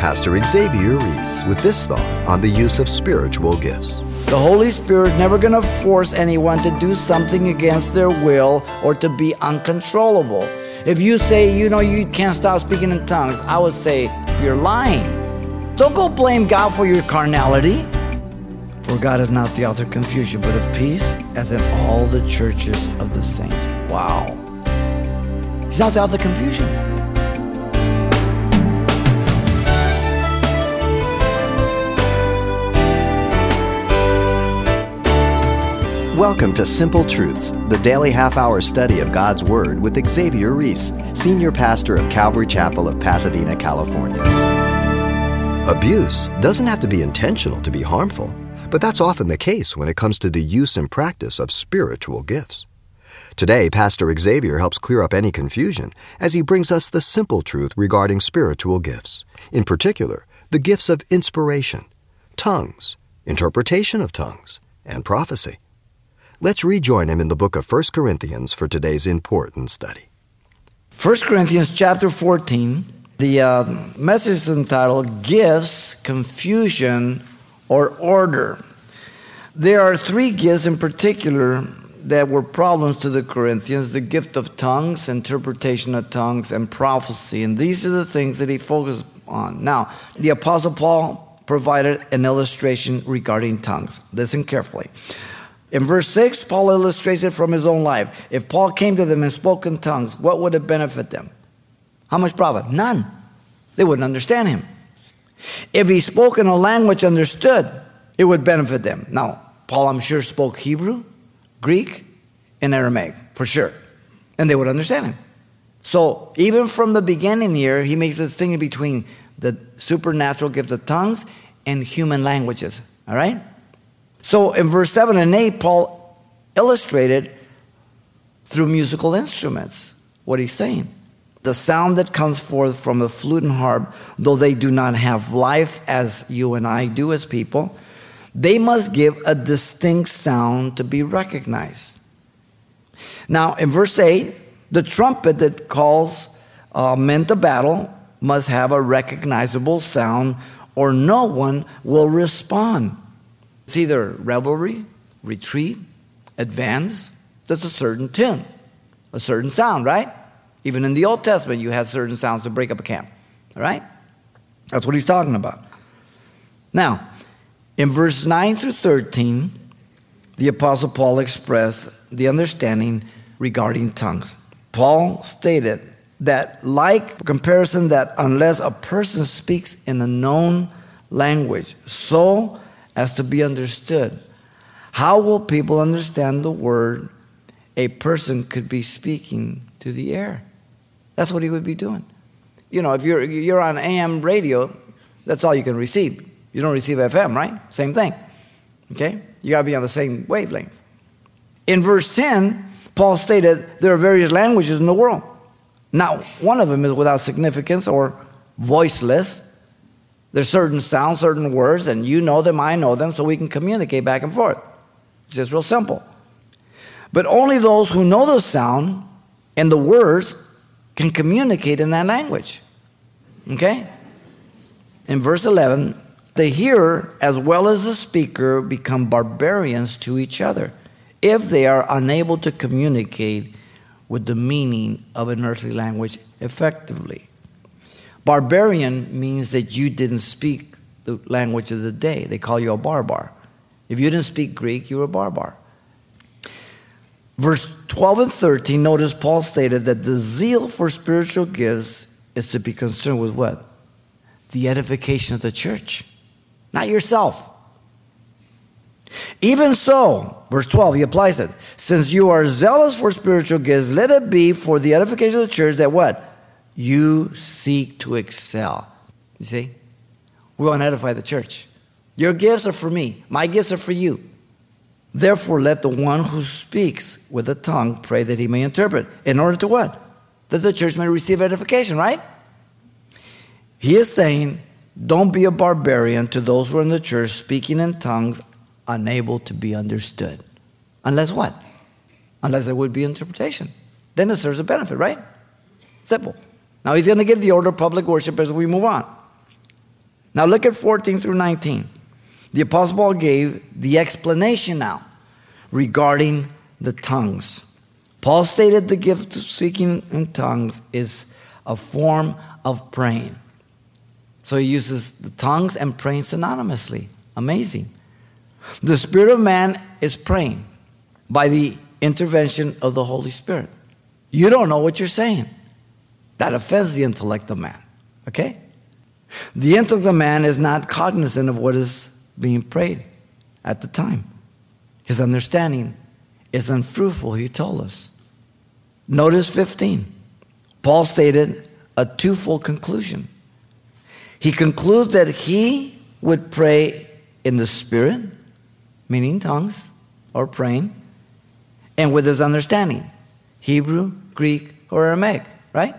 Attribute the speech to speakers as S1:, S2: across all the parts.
S1: Pastor Xavier Reese with this thought on the use of spiritual gifts.
S2: The Holy Spirit is never going to force anyone to do something against their will or to be uncontrollable. If you say, you know, you can't stop speaking in tongues, I would say, you're lying. Don't go blame God for your carnality. For God is not the author of confusion, but of peace, as in all the churches of the saints. Wow. He's not the author of confusion.
S1: Welcome to Simple Truths, the daily half hour study of God's Word with Xavier Reese, Senior Pastor of Calvary Chapel of Pasadena, California. Abuse doesn't have to be intentional to be harmful. But that's often the case when it comes to the use and practice of spiritual gifts. Today, Pastor Xavier helps clear up any confusion as he brings us the simple truth regarding spiritual gifts, in particular, the gifts of inspiration, tongues, interpretation of tongues, and prophecy. Let's rejoin him in the book of 1 Corinthians for today's important study.
S2: 1 Corinthians chapter 14, the uh, message is entitled Gifts, Confusion, or order. There are three gifts in particular that were problems to the Corinthians the gift of tongues, interpretation of tongues, and prophecy. And these are the things that he focused on. Now, the Apostle Paul provided an illustration regarding tongues. Listen carefully. In verse 6, Paul illustrates it from his own life. If Paul came to them and spoke in tongues, what would it benefit them? How much profit? None. They wouldn't understand him. If he spoke in a language understood, it would benefit them. Now, Paul, I'm sure, spoke Hebrew, Greek, and Aramaic, for sure. And they would understand him. So, even from the beginning here, he makes a distinction between the supernatural gift of tongues and human languages. All right? So, in verse 7 and 8, Paul illustrated through musical instruments what he's saying the sound that comes forth from a flute and harp, though they do not have life as you and I do as people, they must give a distinct sound to be recognized. Now, in verse 8, the trumpet that calls uh, men to battle must have a recognizable sound, or no one will respond. It's either reveille, retreat, advance. That's a certain tune, a certain sound, right? Even in the Old Testament, you had certain sounds to break up a camp. All right? That's what he's talking about. Now, in verse 9 through 13, the Apostle Paul expressed the understanding regarding tongues. Paul stated that, like comparison, that unless a person speaks in a known language so as to be understood, how will people understand the word a person could be speaking to the air? That's what he would be doing. You know, if you're, you're on AM radio, that's all you can receive. You don't receive FM, right? Same thing. Okay? You got to be on the same wavelength. In verse 10, Paul stated there are various languages in the world. Not one of them is without significance or voiceless. There's certain sounds, certain words, and you know them, I know them, so we can communicate back and forth. It's just real simple. But only those who know the sound and the words can communicate in that language. Okay? In verse 11, the hearer as well as the speaker become barbarians to each other if they are unable to communicate with the meaning of an earthly language effectively. Barbarian means that you didn't speak the language of the day. They call you a barbar. If you didn't speak Greek, you were a barbar. Verse 12 and 13, notice Paul stated that the zeal for spiritual gifts is to be concerned with what? The edification of the church, not yourself. Even so, verse 12, he applies it. Since you are zealous for spiritual gifts, let it be for the edification of the church that what? You seek to excel. You see? We want to edify the church. Your gifts are for me, my gifts are for you. Therefore, let the one who speaks with a tongue pray that he may interpret. In order to what? That the church may receive edification, right? He is saying, don't be a barbarian to those who are in the church speaking in tongues unable to be understood. Unless what? Unless there would be interpretation. Then it serves a benefit, right? Simple. Now he's going to give the order of public worship as we move on. Now look at 14 through 19. The Apostle Paul gave the explanation now regarding the tongues. Paul stated the gift of speaking in tongues is a form of praying. So he uses the tongues and praying synonymously. Amazing. The spirit of man is praying by the intervention of the Holy Spirit. You don't know what you're saying. That offends the intellect of man. Okay? The intellect of man is not cognizant of what is being prayed at the time. His understanding is unfruitful, he told us. Notice 15. Paul stated a twofold conclusion. He concludes that he would pray in the Spirit, meaning tongues or praying, and with his understanding Hebrew, Greek, or Aramaic, right?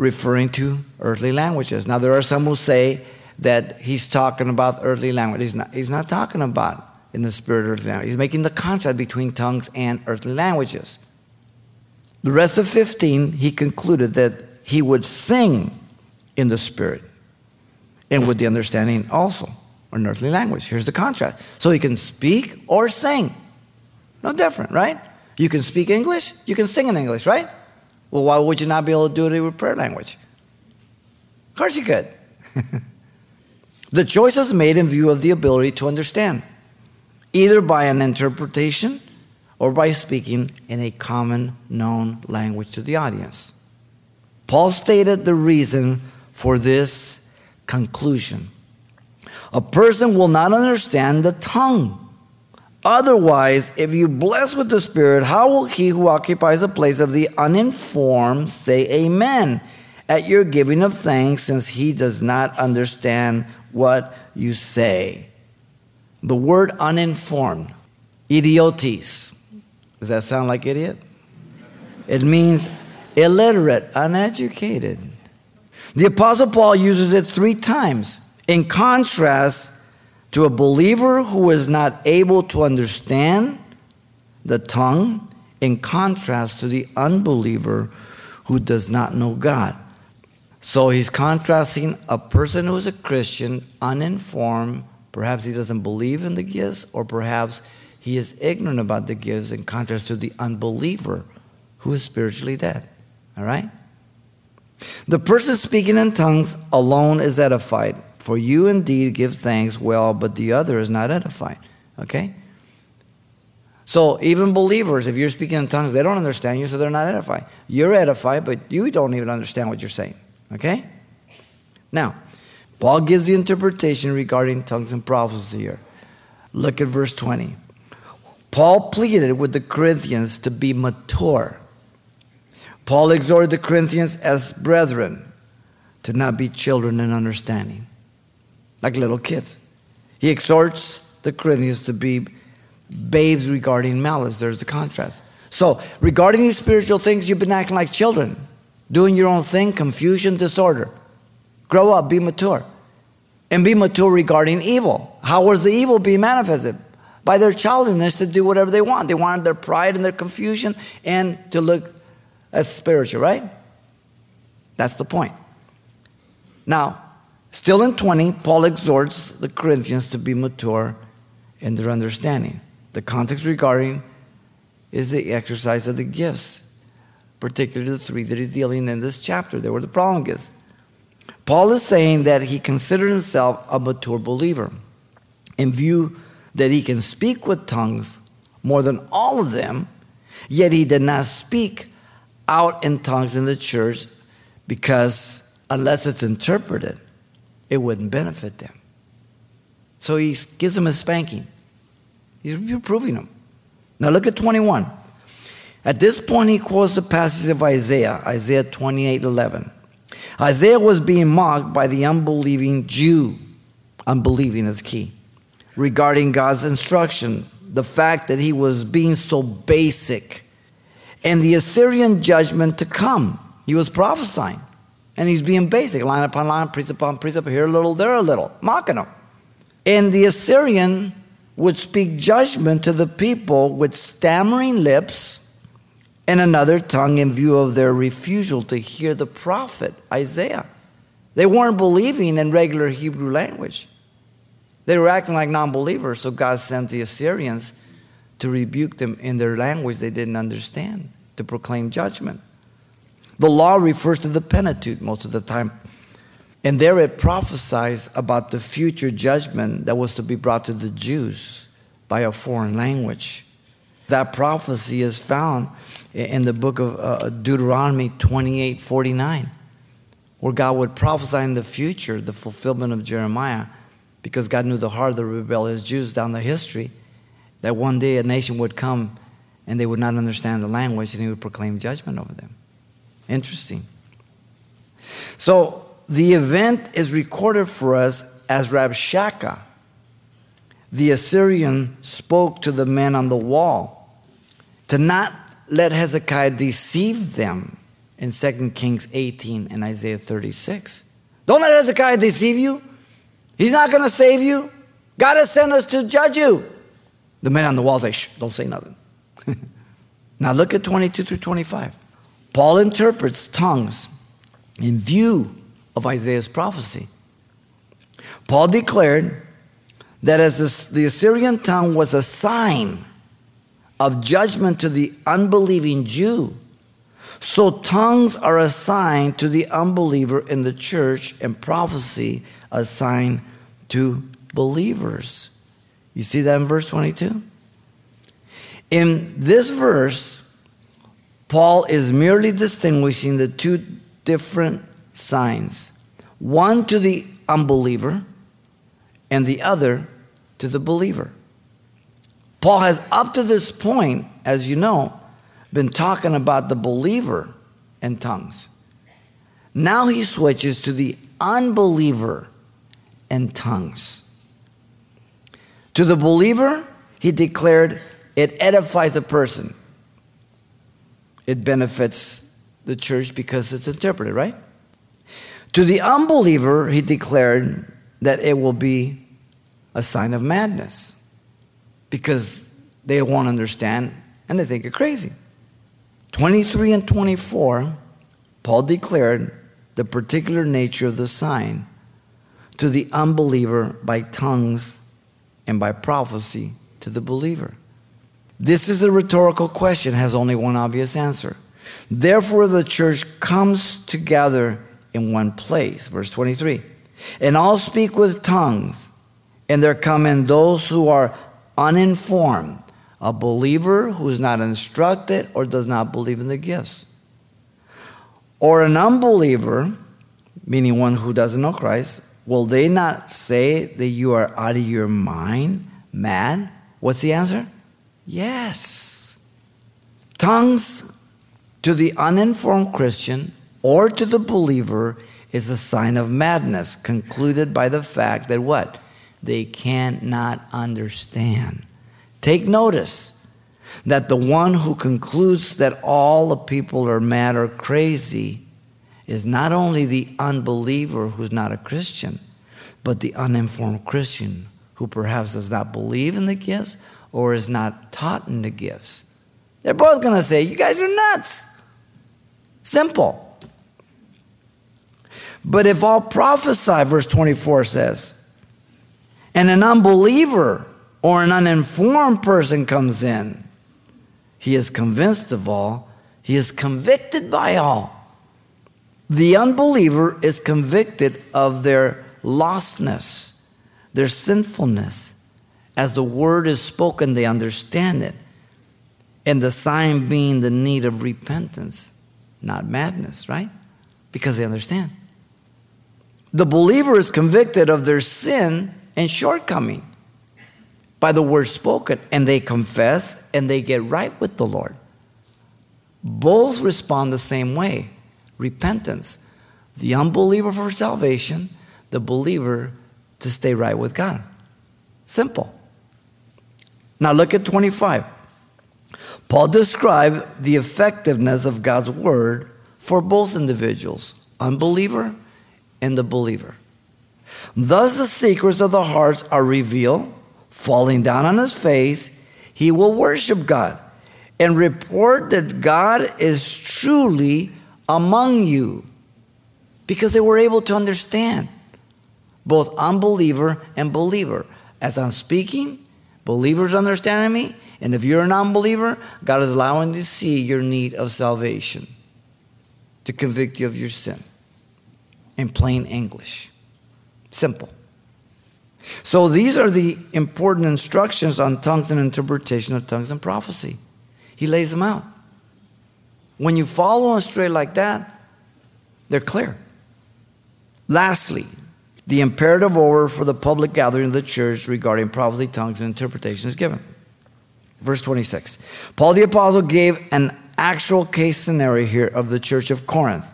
S2: Referring to earthly languages. Now, there are some who say that he's talking about earthly language. He's not, he's not talking about in the spirit earthly language. He's making the contrast between tongues and earthly languages. The rest of 15, he concluded that he would sing in the spirit and with the understanding also an earthly language. Here's the contrast. So he can speak or sing. No different, right? You can speak English, you can sing in English, right? Well, why would you not be able to do it with prayer language? Of course you could. the choice is made in view of the ability to understand, either by an interpretation or by speaking in a common known language to the audience. Paul stated the reason for this conclusion. A person will not understand the tongue. Otherwise, if you bless with the Spirit, how will he who occupies the place of the uninformed say amen at your giving of thanks, since he does not understand what you say? The word uninformed, idiotes, does that sound like idiot? It means illiterate, uneducated. The Apostle Paul uses it three times in contrast to a believer who is not able to understand the tongue, in contrast to the unbeliever who does not know God. So he's contrasting a person who is a Christian, uninformed, perhaps he doesn't believe in the gifts, or perhaps he is ignorant about the gifts in contrast to the unbeliever who is spiritually dead. All right? The person speaking in tongues alone is edified. For you indeed give thanks well, but the other is not edified. Okay? So even believers, if you're speaking in tongues, they don't understand you, so they're not edified. You're edified, but you don't even understand what you're saying. Okay? Now, Paul gives the interpretation regarding tongues and prophecy here. Look at verse 20. Paul pleaded with the Corinthians to be mature. Paul exhorted the Corinthians as brethren to not be children in understanding, like little kids. He exhorts the Corinthians to be babes regarding malice. There's the contrast. So, regarding these spiritual things, you've been acting like children, doing your own thing, confusion, disorder. Grow up, be mature. And be mature regarding evil. How was the evil being manifested? by their childishness to do whatever they want. They wanted their pride and their confusion and to look as spiritual, right? That's the point. Now, still in 20, Paul exhorts the Corinthians to be mature in their understanding. The context regarding is the exercise of the gifts, particularly the three that he's dealing in this chapter. They were the problem gifts. Paul is saying that he considered himself a mature believer in view that he can speak with tongues more than all of them, yet he did not speak out in tongues in the church because unless it's interpreted, it wouldn't benefit them. So he gives them a spanking. He's reproving them. Now look at 21. At this point, he quotes the passage of Isaiah, Isaiah 28 11. Isaiah was being mocked by the unbelieving Jew. Unbelieving is key regarding God's instruction, the fact that he was being so basic, and the Assyrian judgment to come. He was prophesying, and he's being basic, line upon line, precept upon precept, here a little, there a little, mocking them. And the Assyrian would speak judgment to the people with stammering lips and another tongue in view of their refusal to hear the prophet Isaiah. They weren't believing in regular Hebrew language. They were acting like non believers, so God sent the Assyrians to rebuke them in their language they didn't understand, to proclaim judgment. The law refers to the Pentateuch most of the time. And there it prophesies about the future judgment that was to be brought to the Jews by a foreign language. That prophecy is found in the book of uh, Deuteronomy 28 49, where God would prophesy in the future the fulfillment of Jeremiah because God knew the heart of the rebellious Jews down the history that one day a nation would come and they would not understand the language and he would proclaim judgment over them. Interesting. So the event is recorded for us as Rabshakeh, the Assyrian, spoke to the men on the wall to not let Hezekiah deceive them in 2 Kings 18 and Isaiah 36. Don't let Hezekiah deceive you. He's not going to save you. God has sent us to judge you. The men on the wall say, shh, don't say nothing. now look at 22 through 25. Paul interprets tongues in view of Isaiah's prophecy. Paul declared that as the Assyrian tongue was a sign of judgment to the unbelieving Jew, so tongues are a sign to the unbeliever in the church and prophecy a sign to believers. You see that in verse 22? In this verse, Paul is merely distinguishing the two different signs one to the unbeliever and the other to the believer. Paul has, up to this point, as you know, been talking about the believer and tongues. Now he switches to the unbeliever and tongues. To the believer, he declared, it edifies a person. It benefits the church because it's interpreted, right? To the unbeliever, he declared that it will be a sign of madness because they won't understand and they think you're crazy. 23 and 24, Paul declared the particular nature of the sign to the unbeliever by tongues and by prophecy to the believer. This is a rhetorical question, has only one obvious answer. Therefore, the church comes together in one place. Verse 23. And all speak with tongues, and there come in those who are uninformed, a believer who is not instructed or does not believe in the gifts, or an unbeliever, meaning one who doesn't know Christ, Will they not say that you are out of your mind, mad? What's the answer? Yes. Tongues to the uninformed Christian or to the believer is a sign of madness, concluded by the fact that what? They cannot understand. Take notice that the one who concludes that all the people are mad or crazy is not only the unbeliever who's not a Christian, but the uninformed Christian who perhaps does not believe in the gifts or is not taught in the gifts. They're both going to say, You guys are nuts. Simple. But if all prophesy, verse 24 says, and an unbeliever or an uninformed person comes in, he is convinced of all, he is convicted by all the unbeliever is convicted of their lostness, their sinfulness. As the word is spoken, they understand it. And the sign being the need of repentance, not madness, right? Because they understand. The believer is convicted of their sin and shortcoming by the word spoken, and they confess and they get right with the Lord. Both respond the same way repentance. The unbeliever for salvation, the believer to stay right with God. Simple. Now look at 25. Paul described the effectiveness of God's word for both individuals, unbeliever and the believer. Thus, the secrets of the hearts are revealed. Falling down on his face, he will worship God and report that God is truly among you. because they were able to understand both unbeliever and believer. As I'm speaking, believers understanding me, and if you're a non believer, God is allowing you to see your need of salvation to convict you of your sin in plain English. Simple. So these are the important instructions on tongues and interpretation of tongues and prophecy. He lays them out. When you follow them straight like that, they're clear. Lastly, the imperative order for the public gathering of the church regarding prophecy, tongues, and interpretation is given. Verse 26. Paul the Apostle gave an actual case scenario here of the church of Corinth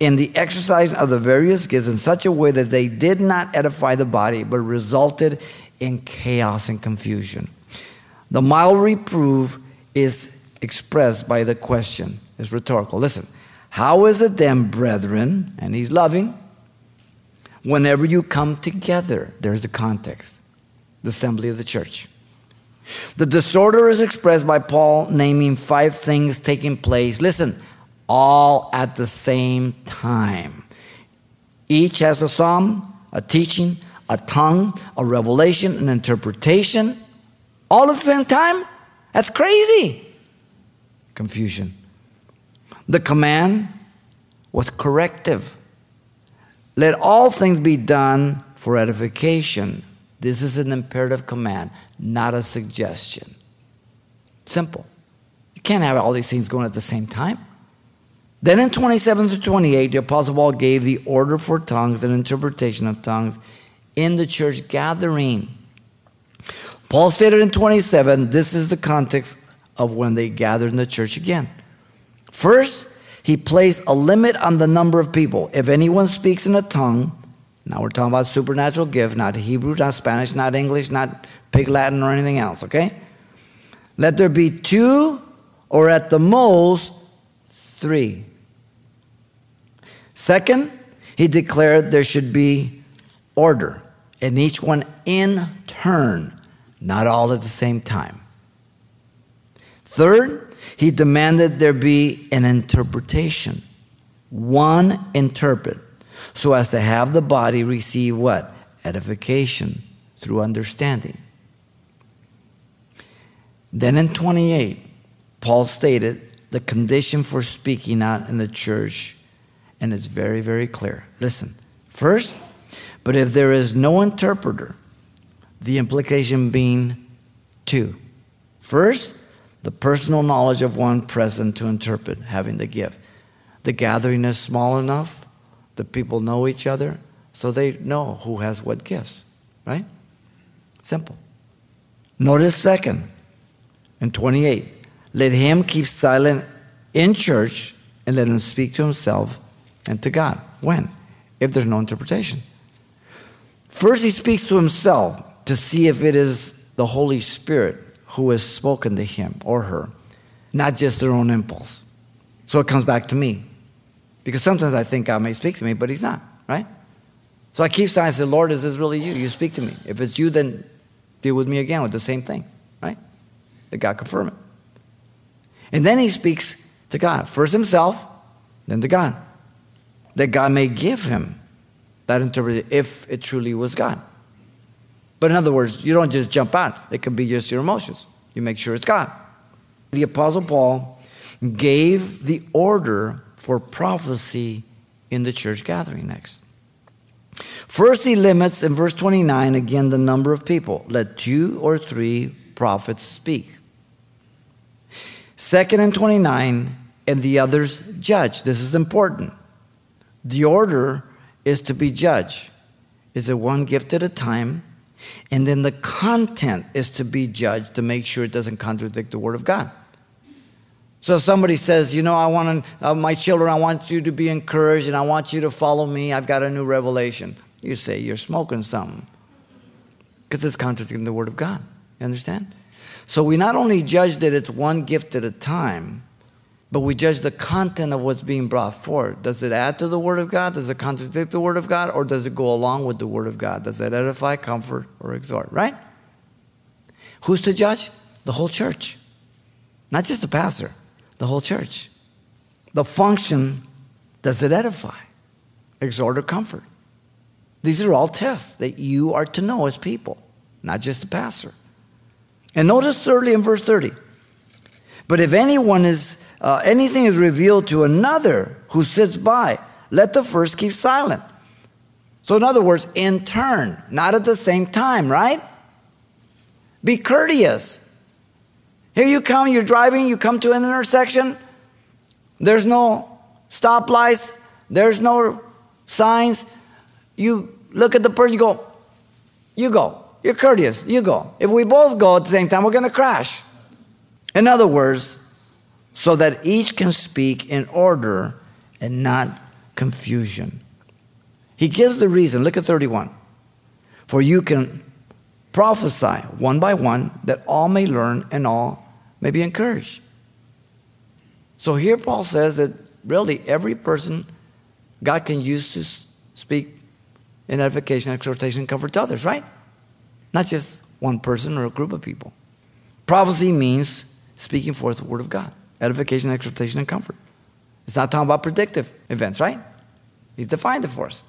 S2: in the exercise of the various gifts in such a way that they did not edify the body, but resulted in chaos and confusion. The mild reproof is expressed by the question. It's rhetorical. Listen, how is it then, brethren, and he's loving, whenever you come together, there's a context, the assembly of the church. The disorder is expressed by Paul naming five things taking place. Listen, all at the same time. Each has a psalm, a teaching, a tongue, a revelation, an interpretation, all at the same time? That's crazy. Confusion. The command was corrective. Let all things be done for edification. This is an imperative command, not a suggestion. Simple. You can't have all these things going at the same time. Then in 27 to 28, the Apostle Paul gave the order for tongues and interpretation of tongues in the church gathering. Paul stated in 27 this is the context of when they gathered in the church again. First, he placed a limit on the number of people. If anyone speaks in a tongue, now we're talking about supernatural gift, not Hebrew, not Spanish, not English, not Pig Latin or anything else, okay? Let there be two or at the most three. Second, he declared there should be order, and each one in turn, not all at the same time. Third, he demanded there be an interpretation. One interpret, so as to have the body receive what? Edification through understanding. Then in 28, Paul stated the condition for speaking out in the church, and it's very, very clear. Listen, first, but if there is no interpreter, the implication being two. First, the personal knowledge of one present to interpret, having the gift. The gathering is small enough, the people know each other, so they know who has what gifts, right? Simple. Notice second, in 28, let him keep silent in church and let him speak to himself and to God. When? If there's no interpretation. First, he speaks to himself to see if it is the Holy Spirit who has spoken to him or her, not just their own impulse. So it comes back to me. Because sometimes I think God may speak to me, but he's not, right? So I keep saying, and say, Lord, is this really you? You speak to me. If it's you, then deal with me again with the same thing, right? That God confirm it. And then he speaks to God, first himself, then to God, that God may give him that interpretation if it truly was God. But in other words, you don't just jump out, it can be just your emotions. You make sure it's God. The Apostle Paul gave the order for prophecy in the church gathering next. First, he limits in verse 29 again the number of people. Let two or three prophets speak. Second and 29, and the others judge. This is important. The order is to be judged. Is it one gift at a time? And then the content is to be judged to make sure it doesn't contradict the Word of God. So if somebody says, you know, I want to, uh, my children, I want you to be encouraged and I want you to follow me. I've got a new revelation. You say you're smoking something because it's contradicting the Word of God. You understand? So we not only judge that it's one gift at a time, but we judge the content of what's being brought forth. Does it add to the Word of God? Does it contradict the Word of God? Or does it go along with the Word of God? Does it edify, comfort, or exhort? Right? Who's to judge? The whole church. Not just the pastor, the whole church. The function, does it edify? exhort, or comfort. These are all tests that you are to know as people, not just the pastor. And notice thirdly in verse 30. But if anyone is uh, anything is revealed to another who sits by, let the first keep silent. So, in other words, in turn, not at the same time, right? Be courteous. Here you come, you're driving, you come to an intersection. There's no stoplights, there's no signs. You look at the person, you go, you go. You're courteous, you go. If we both go at the same time, we're to crash. In other words, so that each can speak in order and not confusion. He gives the reason. Look at 31. For you can prophesy one by one that all may learn and all may be encouraged. So here Paul says that really every person God can use to speak in edification, exhortation, and comfort to others, right? Not just one person or a group of people. Prophecy means speaking forth the word of God edification, exhortation, and comfort. It's not talking about predictive events, right? He's defined it for us.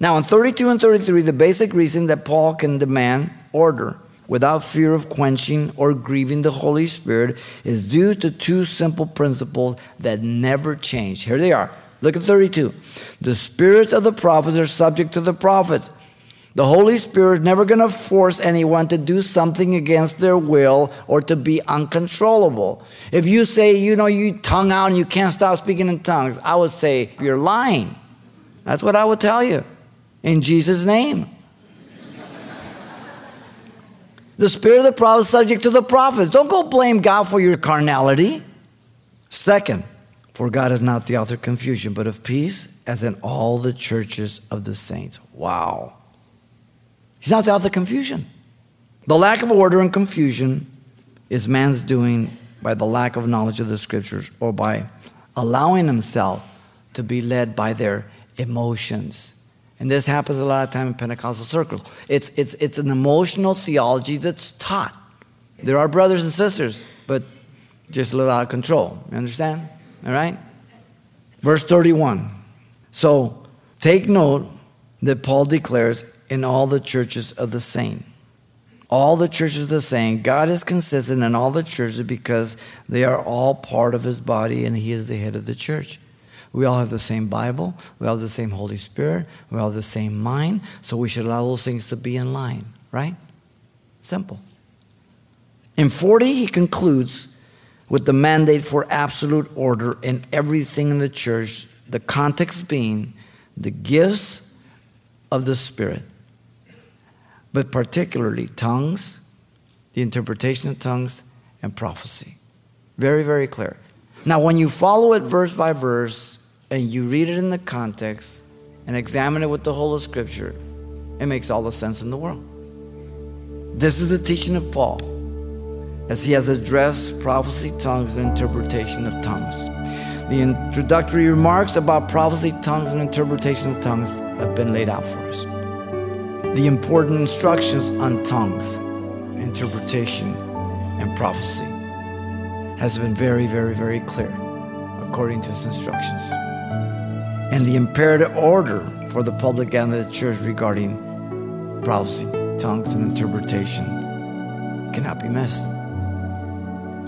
S2: Now, in 32 and 33, the basic reason that Paul can demand order without fear of quenching or grieving the Holy Spirit is due to two simple principles that never change. Here they are. Look at 32. The spirits of the prophets are subject to the prophets the Holy Spirit is never going to force anyone to do something against their will or to be uncontrollable. If you say, you know, you tongue out and you can't stop speaking in tongues, I would say, you're lying. That's what I would tell you. In Jesus' name. the spirit of the prophet is subject to the prophets. Don't go blame God for your carnality. Second, for God is not the author of confusion, but of peace, as in all the churches of the saints. Wow. He's not without the confusion. The lack of order and confusion is man's doing by the lack of knowledge of the scriptures or by allowing himself to be led by their emotions. And this happens a lot of time in Pentecostal circles. It's, it's, it's an emotional theology that's taught. There are brothers and sisters, but just a little out of control. You understand? All right? Verse 31. So take note that Paul declares in all the churches of the saint. All the churches of the saint. God is consistent in all the churches because they are all part of his body and he is the head of the church. We all have the same Bible. We all have the same Holy Spirit. We all have the same mind. So we should allow those things to be in line, right? Simple. In 40, he concludes with the mandate for absolute order in everything in the church, the context being the gifts of the Spirit but particularly tongues, the interpretation of tongues, and prophecy. Very, very clear. Now, when you follow it verse by verse and you read it in the context and examine it with the whole of Scripture, it makes all the sense in the world. This is the teaching of Paul as he has addressed prophecy, tongues, and interpretation of tongues. The introductory remarks about prophecy, tongues, and interpretation of tongues have been laid out for us the important instructions on tongues, interpretation, and prophecy has been very, very, very clear according to his instructions. And the imperative order for the public and the church regarding prophecy, tongues, and interpretation cannot be missed.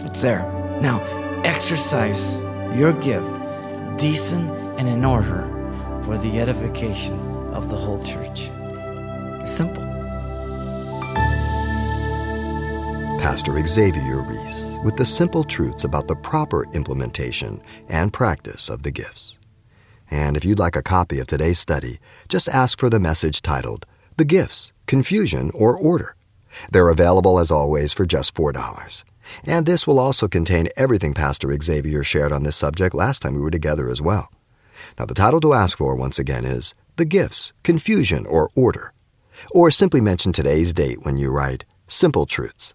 S2: It's there. Now, exercise your gift decent and in order for the edification of the whole church.
S1: Pastor Xavier Reese with the simple truths about the proper implementation and practice of the gifts. And if you'd like a copy of today's study, just ask for the message titled The Gifts, Confusion, or Order. They're available as always for just $4. And this will also contain everything Pastor Xavier shared on this subject last time we were together as well. Now, the title to ask for once again is The Gifts, Confusion, or Order. Or simply mention today's date when you write Simple Truths,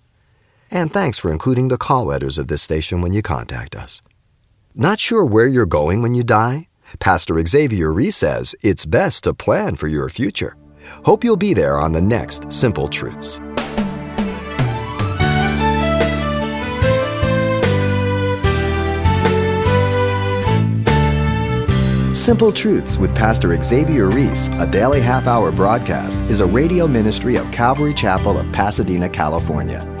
S1: And thanks for including the call letters of this station when you contact us. Not sure where you're going when you die? Pastor Xavier Reese says it's best to plan for your future. Hope you'll be there on the next Simple Truths. Simple Truths with Pastor Xavier Reese, a daily half hour broadcast, is a radio ministry of Calvary Chapel of Pasadena, California.